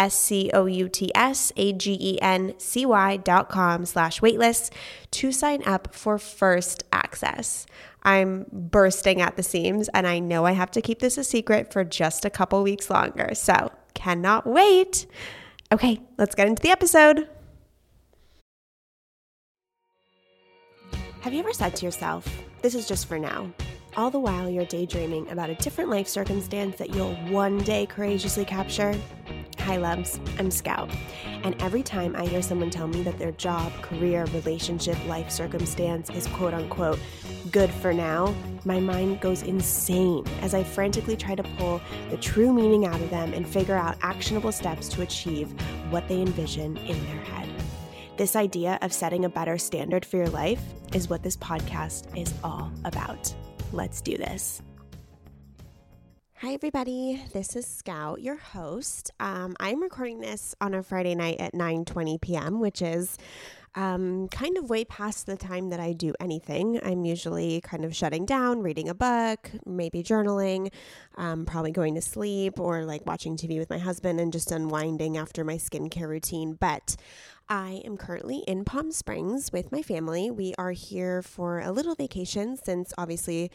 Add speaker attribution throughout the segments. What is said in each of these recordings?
Speaker 1: S C O U T S A G E N C Y dot com slash waitlist to sign up for first access. I'm bursting at the seams and I know I have to keep this a secret for just a couple weeks longer. So cannot wait. Okay, let's get into the episode. Have you ever said to yourself, this is just for now? All the while you're daydreaming about a different life circumstance that you'll one day courageously capture? Hi, loves. I'm Scout. And every time I hear someone tell me that their job, career, relationship, life circumstance is quote unquote good for now, my mind goes insane as I frantically try to pull the true meaning out of them and figure out actionable steps to achieve what they envision in their head. This idea of setting a better standard for your life is what this podcast is all about. Let's do this. Hi, everybody. This is Scout, your host. Um, I'm recording this on a Friday night at 9:20 p.m., which is um, kind of way past the time that I do anything. I'm usually kind of shutting down, reading a book, maybe journaling, um, probably going to sleep, or like watching TV with my husband and just unwinding after my skincare routine. But I am currently in Palm Springs with my family. We are here for a little vacation since obviously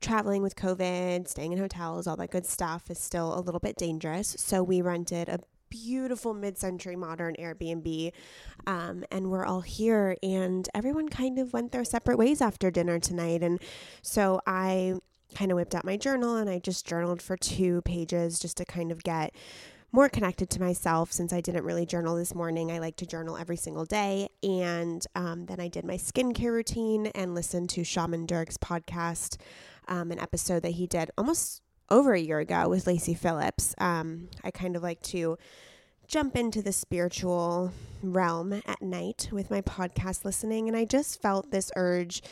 Speaker 1: traveling with COVID, staying in hotels, all that good stuff is still a little bit dangerous. So we rented a beautiful mid-century modern Airbnb, um, and we're all here. And everyone kind of went their separate ways after dinner tonight, and so I kind of whipped out my journal and I just journaled for two pages just to kind of get more connected to myself since I didn't really journal this morning. I like to journal every single day. And um, then I did my skincare routine and listened to Shaman Durek's podcast um, an episode that he did almost over a year ago with Lacy Phillips. Um, I kind of like to jump into the spiritual realm at night with my podcast listening, and I just felt this urge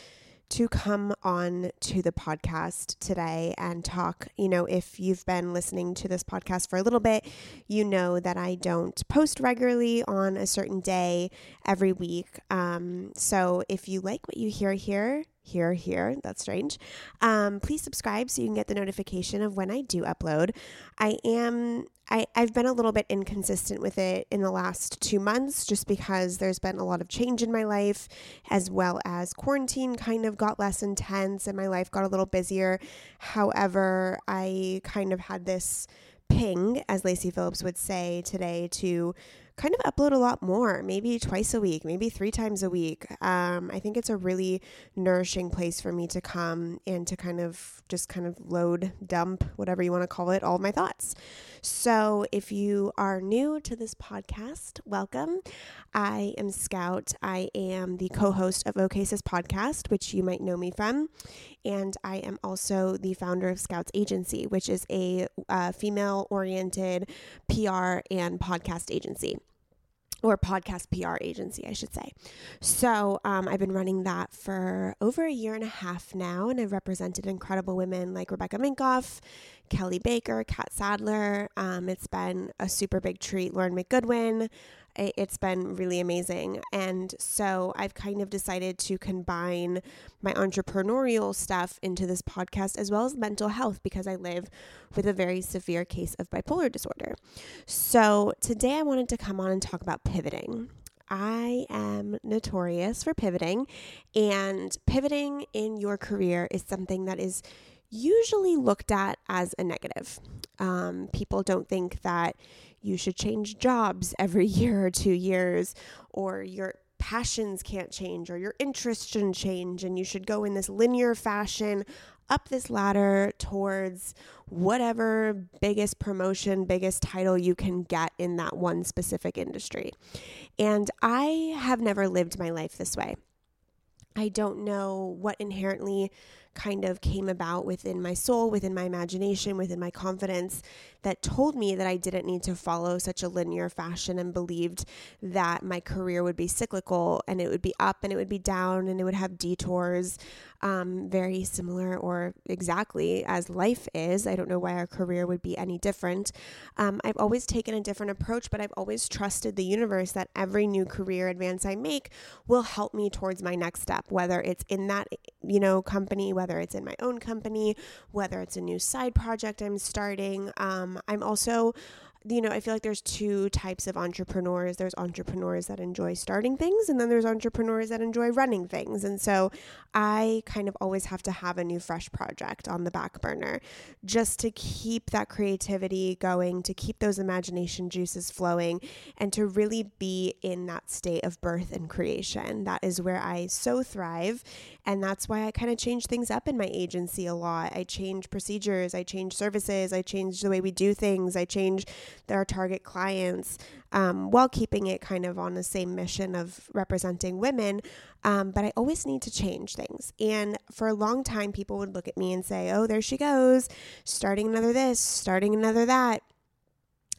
Speaker 1: to come on to the podcast today and talk. You know, if you've been listening to this podcast for a little bit, you know that I don't post regularly on a certain day every week. Um, so if you like what you hear here, here, here. That's strange. Um, please subscribe so you can get the notification of when I do upload. I am. I, I've been a little bit inconsistent with it in the last two months just because there's been a lot of change in my life, as well as quarantine kind of got less intense and my life got a little busier. However, I kind of had this ping, as Lacy Phillips would say today, to kind of upload a lot more, maybe twice a week, maybe three times a week. Um, I think it's a really nourishing place for me to come and to kind of just kind of load, dump, whatever you want to call it, all my thoughts. So if you are new to this podcast, welcome. I am Scout. I am the co host of OK Sis podcast, which you might know me from. And I am also the founder of Scouts Agency, which is a uh, female oriented PR and podcast agency or podcast PR agency, I should say. So um, I've been running that for over a year and a half now, and I've represented incredible women like Rebecca Minkoff, Kelly Baker, Kat Sadler. Um, it's been a super big treat. Lauren McGoodwin, it's been really amazing. And so I've kind of decided to combine my entrepreneurial stuff into this podcast as well as mental health because I live with a very severe case of bipolar disorder. So today I wanted to come on and talk about pivoting. I am notorious for pivoting, and pivoting in your career is something that is usually looked at as a negative. Um, people don't think that you should change jobs every year or two years, or your passions can't change, or your interests shouldn't change, and you should go in this linear fashion up this ladder towards whatever biggest promotion, biggest title you can get in that one specific industry. And I have never lived my life this way. I don't know what inherently kind of came about within my soul, within my imagination, within my confidence that told me that I didn't need to follow such a linear fashion and believed that my career would be cyclical and it would be up and it would be down and it would have detours um, very similar or exactly as life is. I don't know why our career would be any different. Um, I've always taken a different approach, but I've always trusted the universe that every new career advance I make will help me towards my next step, whether it's in that, you know, company, whether it's in my own company, whether it's a new side project I'm starting. Um, I'm also you know, I feel like there's two types of entrepreneurs. There's entrepreneurs that enjoy starting things, and then there's entrepreneurs that enjoy running things. And so I kind of always have to have a new, fresh project on the back burner just to keep that creativity going, to keep those imagination juices flowing, and to really be in that state of birth and creation. That is where I so thrive. And that's why I kind of change things up in my agency a lot. I change procedures, I change services, I change the way we do things, I change our target clients um, while keeping it kind of on the same mission of representing women. Um, but I always need to change things. And for a long time, people would look at me and say, oh, there she goes, starting another this, starting another that.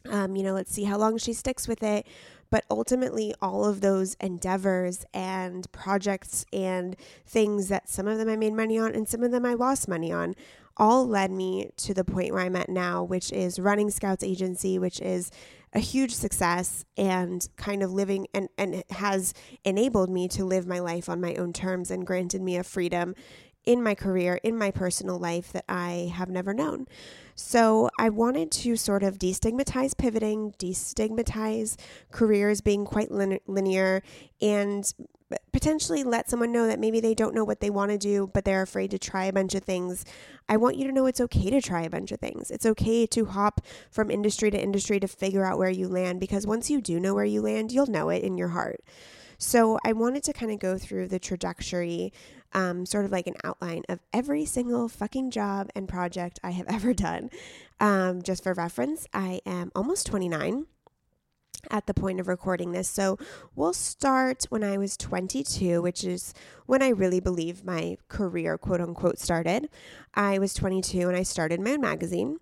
Speaker 1: Um, you know, let's see how long she sticks with it. But ultimately, all of those endeavors and projects and things that some of them I made money on and some of them I lost money on all led me to the point where I'm at now, which is running Scouts Agency, which is a huge success and kind of living and, and has enabled me to live my life on my own terms and granted me a freedom in my career, in my personal life that I have never known. So I wanted to sort of destigmatize pivoting, destigmatize careers being quite lin- linear, and potentially let someone know that maybe they don't know what they want to do, but they're afraid to try a bunch of things. I want you to know it's okay to try a bunch of things. It's okay to hop from industry to industry to figure out where you land because once you do know where you land, you'll know it in your heart. So I wanted to kind of go through the trajectory, um, sort of like an outline of every single fucking job and project I have ever done. Um, just for reference, I am almost 29 at the point of recording this. So we'll start when I was 22, which is when I really believe my career, quote unquote, started. I was 22 and I started my own magazine.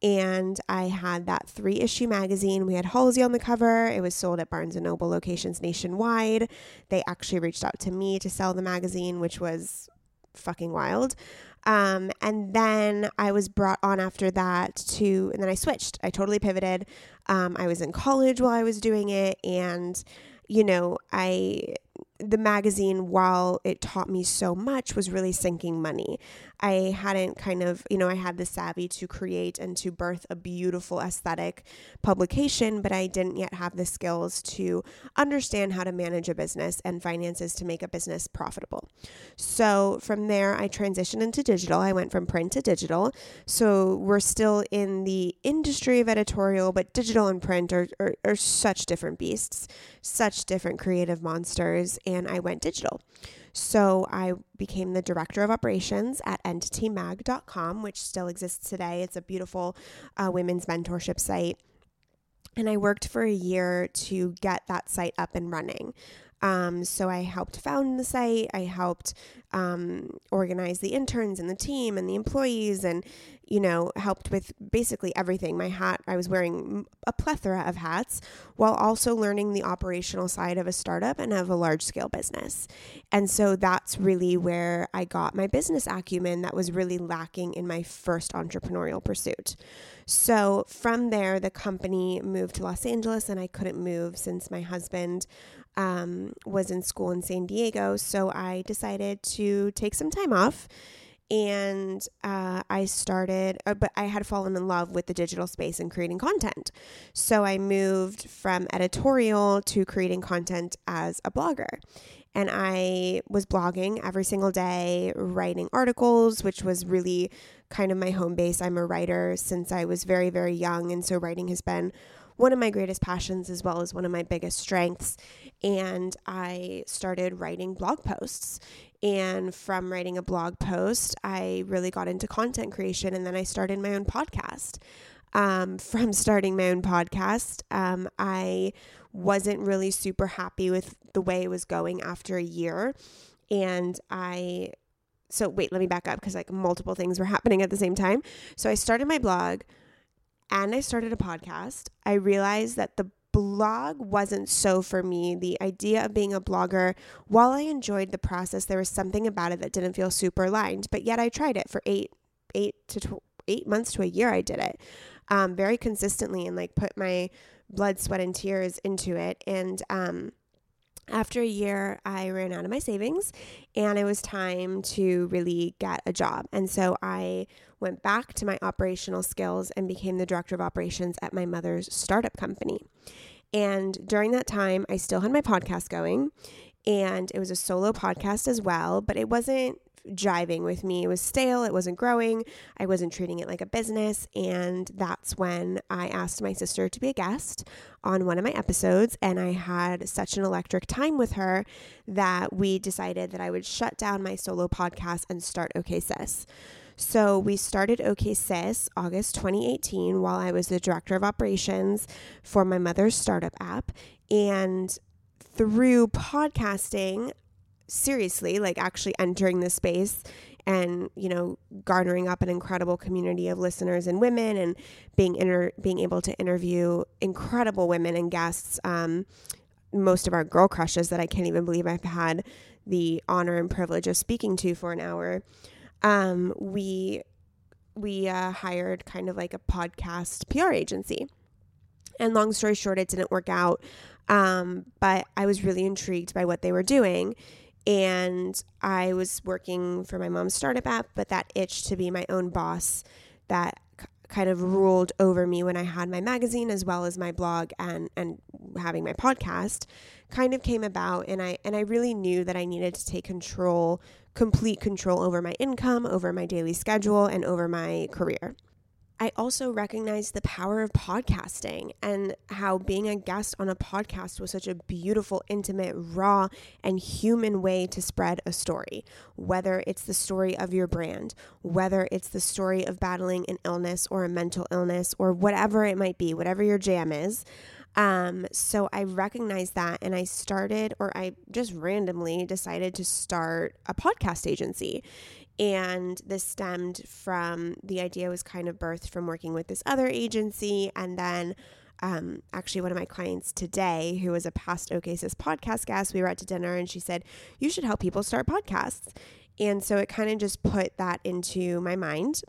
Speaker 1: And I had that three issue magazine. We had Halsey on the cover. It was sold at Barnes and Noble locations nationwide. They actually reached out to me to sell the magazine, which was fucking wild. Um, and then I was brought on after that to, and then I switched. I totally pivoted. Um, I was in college while I was doing it. And, you know, I the magazine, while it taught me so much, was really sinking money. I hadn't kind of, you know, I had the savvy to create and to birth a beautiful aesthetic publication, but I didn't yet have the skills to understand how to manage a business and finances to make a business profitable. So from there, I transitioned into digital. I went from print to digital. So we're still in the industry of editorial, but digital and print are, are, are such different beasts, such different creative monsters and I went digital. So I became the director of operations at entitymag.com, which still exists today. It's a beautiful uh, women's mentorship site. And I worked for a year to get that site up and running. Um, so I helped found the site. I helped um, organize the interns and the team and the employees, and you know helped with basically everything. My hat. I was wearing a plethora of hats while also learning the operational side of a startup and of a large scale business. And so that's really where I got my business acumen that was really lacking in my first entrepreneurial pursuit. So from there, the company moved to Los Angeles, and I couldn't move since my husband um, was in school in San Diego. So I decided to take some time off and uh, I started, uh, but I had fallen in love with the digital space and creating content. So I moved from editorial to creating content as a blogger. And I was blogging every single day, writing articles, which was really kind of my home base. I'm a writer since I was very, very young. And so writing has been one of my greatest passions as well as one of my biggest strengths. And I started writing blog posts. And from writing a blog post, I really got into content creation. And then I started my own podcast. Um, from starting my own podcast, um, I wasn't really super happy with the way it was going after a year. And I so wait, let me back up because like multiple things were happening at the same time. So I started my blog and I started a podcast. I realized that the blog wasn't so for me. The idea of being a blogger, while I enjoyed the process, there was something about it that didn't feel super aligned. But yet I tried it for eight, eight to tw- eight months to a year. I did it um, very consistently and like put my blood, sweat, and tears into it. And um, after a year, I ran out of my savings and it was time to really get a job. And so I went back to my operational skills and became the director of operations at my mother's startup company. And during that time, I still had my podcast going and it was a solo podcast as well, but it wasn't jiving with me. It was stale, it wasn't growing, I wasn't treating it like a business. And that's when I asked my sister to be a guest on one of my episodes. And I had such an electric time with her that we decided that I would shut down my solo podcast and start OK Sis. So we started OK Sis August 2018 while I was the director of operations for my mother's startup app. And through podcasting, seriously, like actually entering the space and you know garnering up an incredible community of listeners and women and being inter- being able to interview incredible women and guests um, most of our girl crushes that I can't even believe I've had the honor and privilege of speaking to for an hour um, we we uh, hired kind of like a podcast PR agency. And long story short it didn't work out. Um, but I was really intrigued by what they were doing. And I was working for my mom's startup app, but that itch to be my own boss that kind of ruled over me when I had my magazine as well as my blog and and having my podcast kind of came about and I and I really knew that I needed to take control complete control over my income, over my daily schedule and over my career. I also recognized the power of podcasting and how being a guest on a podcast was such a beautiful, intimate, raw, and human way to spread a story. Whether it's the story of your brand, whether it's the story of battling an illness or a mental illness, or whatever it might be, whatever your jam is. Um, so I recognized that and I started, or I just randomly decided to start a podcast agency. And this stemmed from the idea was kind of birthed from working with this other agency. And then um, actually, one of my clients today, who was a past OK podcast guest, we were out to dinner and she said, You should help people start podcasts. And so it kind of just put that into my mind.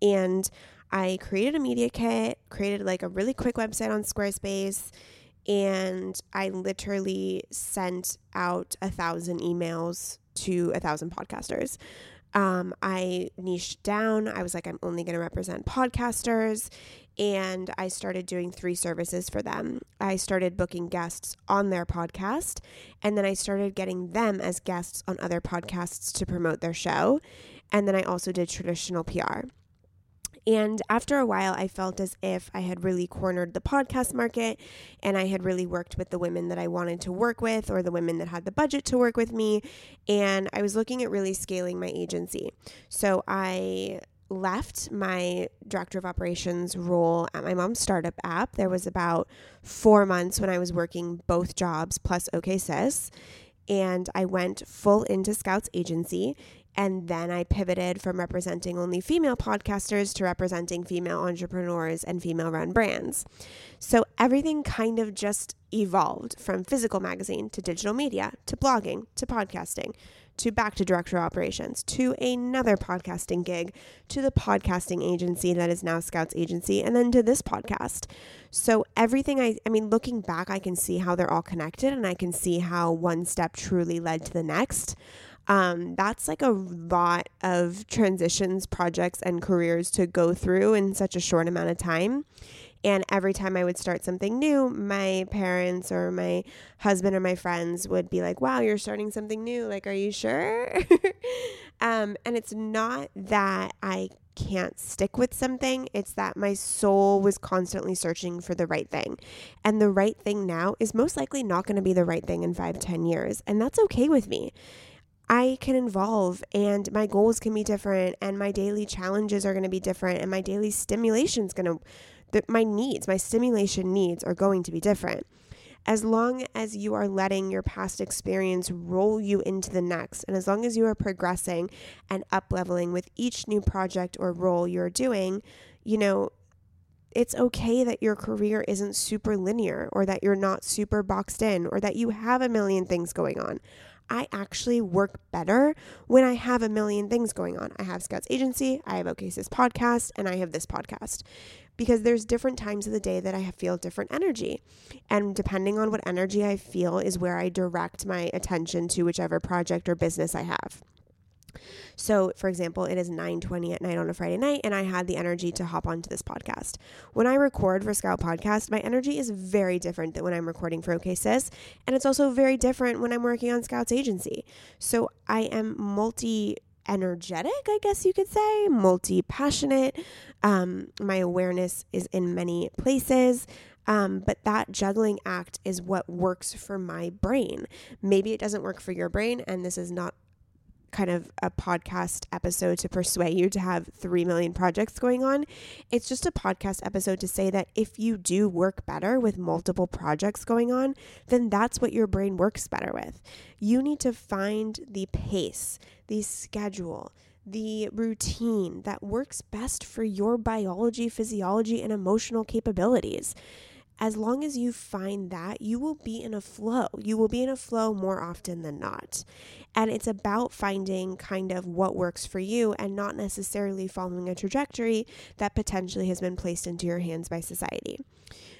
Speaker 1: And I created a media kit, created like a really quick website on Squarespace, and I literally sent out a thousand emails to a thousand podcasters. Um, I niched down. I was like, I'm only going to represent podcasters. And I started doing three services for them. I started booking guests on their podcast, and then I started getting them as guests on other podcasts to promote their show. And then I also did traditional PR. And after a while, I felt as if I had really cornered the podcast market and I had really worked with the women that I wanted to work with or the women that had the budget to work with me. And I was looking at really scaling my agency. So I left my director of operations role at my mom's startup app. There was about four months when I was working both jobs plus OK Sis. And I went full into Scouts agency and then I pivoted from representing only female podcasters to representing female entrepreneurs and female run brands. So everything kind of just evolved from physical magazine to digital media to blogging to podcasting to back to director operations to another podcasting gig to the podcasting agency that is now Scouts Agency and then to this podcast. So everything I I mean looking back I can see how they're all connected and I can see how one step truly led to the next um, that's like a lot of transitions, projects, and careers to go through in such a short amount of time. And every time I would start something new, my parents or my husband or my friends would be like, wow, you're starting something new. Like, are you sure? um, and it's not that I can't stick with something. It's that my soul was constantly searching for the right thing. And the right thing now is most likely not going to be the right thing in five, ten years. And that's okay with me. I can evolve and my goals can be different and my daily challenges are going to be different and my daily stimulation is going to my needs, my stimulation needs are going to be different. As long as you are letting your past experience roll you into the next, and as long as you are progressing and up leveling with each new project or role you're doing, you know, it's okay that your career isn't super linear or that you're not super boxed in or that you have a million things going on. I actually work better when I have a million things going on. I have Scouts Agency, I have OKSIS podcast, and I have this podcast because there's different times of the day that I feel different energy. And depending on what energy I feel is where I direct my attention to whichever project or business I have. So, for example, it is 9:20 at night on a Friday night and I had the energy to hop onto this podcast. When I record for Scout Podcast, my energy is very different than when I'm recording for OKSIS, and it's also very different when I'm working on Scouts Agency. So, I am multi energetic, I guess you could say, multi passionate. Um, my awareness is in many places. Um, but that juggling act is what works for my brain. Maybe it doesn't work for your brain, and this is not kind of a podcast episode to persuade you to have 3 million projects going on. It's just a podcast episode to say that if you do work better with multiple projects going on, then that's what your brain works better with. You need to find the pace, the schedule, the routine that works best for your biology, physiology, and emotional capabilities as long as you find that, you will be in a flow. You will be in a flow more often than not. And it's about finding kind of what works for you and not necessarily following a trajectory that potentially has been placed into your hands by society.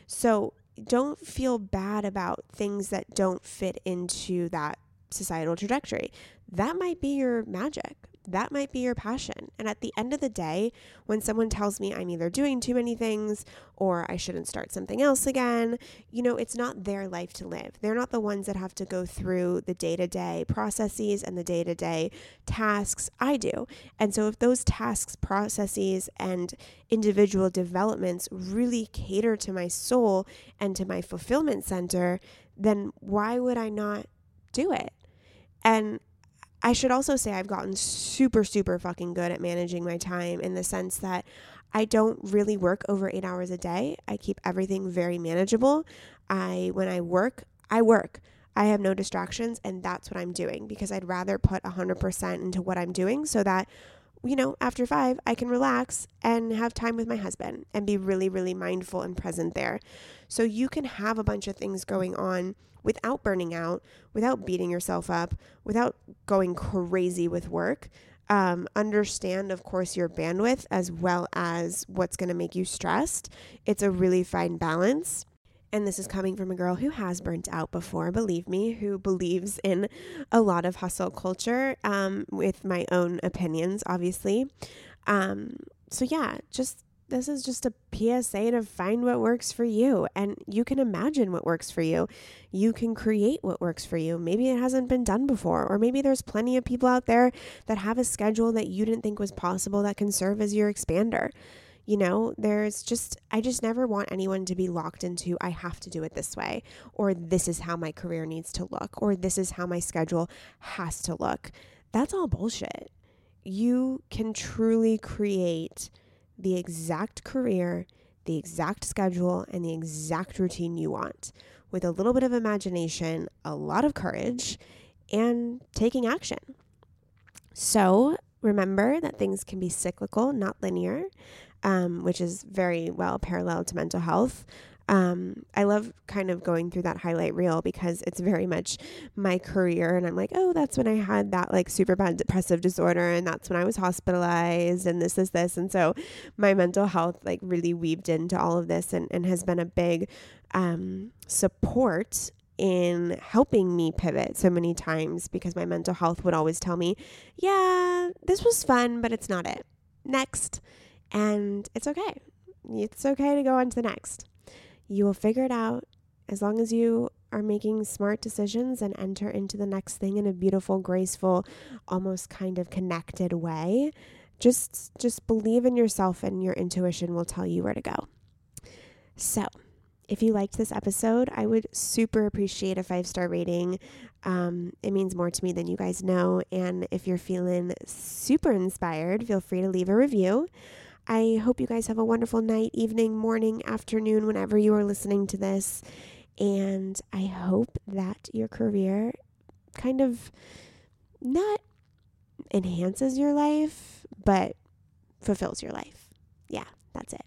Speaker 1: So don't feel bad about things that don't fit into that societal trajectory. That might be your magic that might be your passion. And at the end of the day, when someone tells me I'm either doing too many things or I shouldn't start something else again, you know, it's not their life to live. They're not the ones that have to go through the day to day processes and the day to day tasks. I do. And so if those tasks, processes, and individual developments really cater to my soul and to my fulfillment center, then why would I not do it? And I should also say I've gotten super, super fucking good at managing my time in the sense that I don't really work over eight hours a day. I keep everything very manageable. I, when I work, I work. I have no distractions, and that's what I'm doing because I'd rather put 100% into what I'm doing so that, you know, after five, I can relax and have time with my husband and be really, really mindful and present there. So you can have a bunch of things going on without burning out, without beating yourself up, without going crazy with work. Um, understand, of course, your bandwidth as well as what's going to make you stressed. It's a really fine balance. And this is coming from a girl who has burnt out before, believe me, who believes in a lot of hustle culture um, with my own opinions, obviously. Um, so, yeah, just this is just a PSA to find what works for you. And you can imagine what works for you. You can create what works for you. Maybe it hasn't been done before, or maybe there's plenty of people out there that have a schedule that you didn't think was possible that can serve as your expander. You know, there's just, I just never want anyone to be locked into, I have to do it this way, or this is how my career needs to look, or this is how my schedule has to look. That's all bullshit. You can truly create the exact career, the exact schedule, and the exact routine you want with a little bit of imagination, a lot of courage, and taking action. So remember that things can be cyclical, not linear, um, which is very well parallel to mental health. Um, I love kind of going through that highlight reel because it's very much my career. And I'm like, oh, that's when I had that like super bad depressive disorder. And that's when I was hospitalized and this is this. And so my mental health like really weaved into all of this and, and has been a big um, support in helping me pivot so many times because my mental health would always tell me, yeah, this was fun, but it's not it. Next. And it's okay. It's okay to go on to the next. You will figure it out as long as you are making smart decisions and enter into the next thing in a beautiful, graceful, almost kind of connected way. just just believe in yourself and your intuition will tell you where to go. So, if you liked this episode, I would super appreciate a five star rating. Um, it means more to me than you guys know. And if you're feeling super inspired, feel free to leave a review. I hope you guys have a wonderful night, evening, morning, afternoon, whenever you are listening to this. And I hope that your career kind of not enhances your life, but fulfills your life. Yeah, that's it.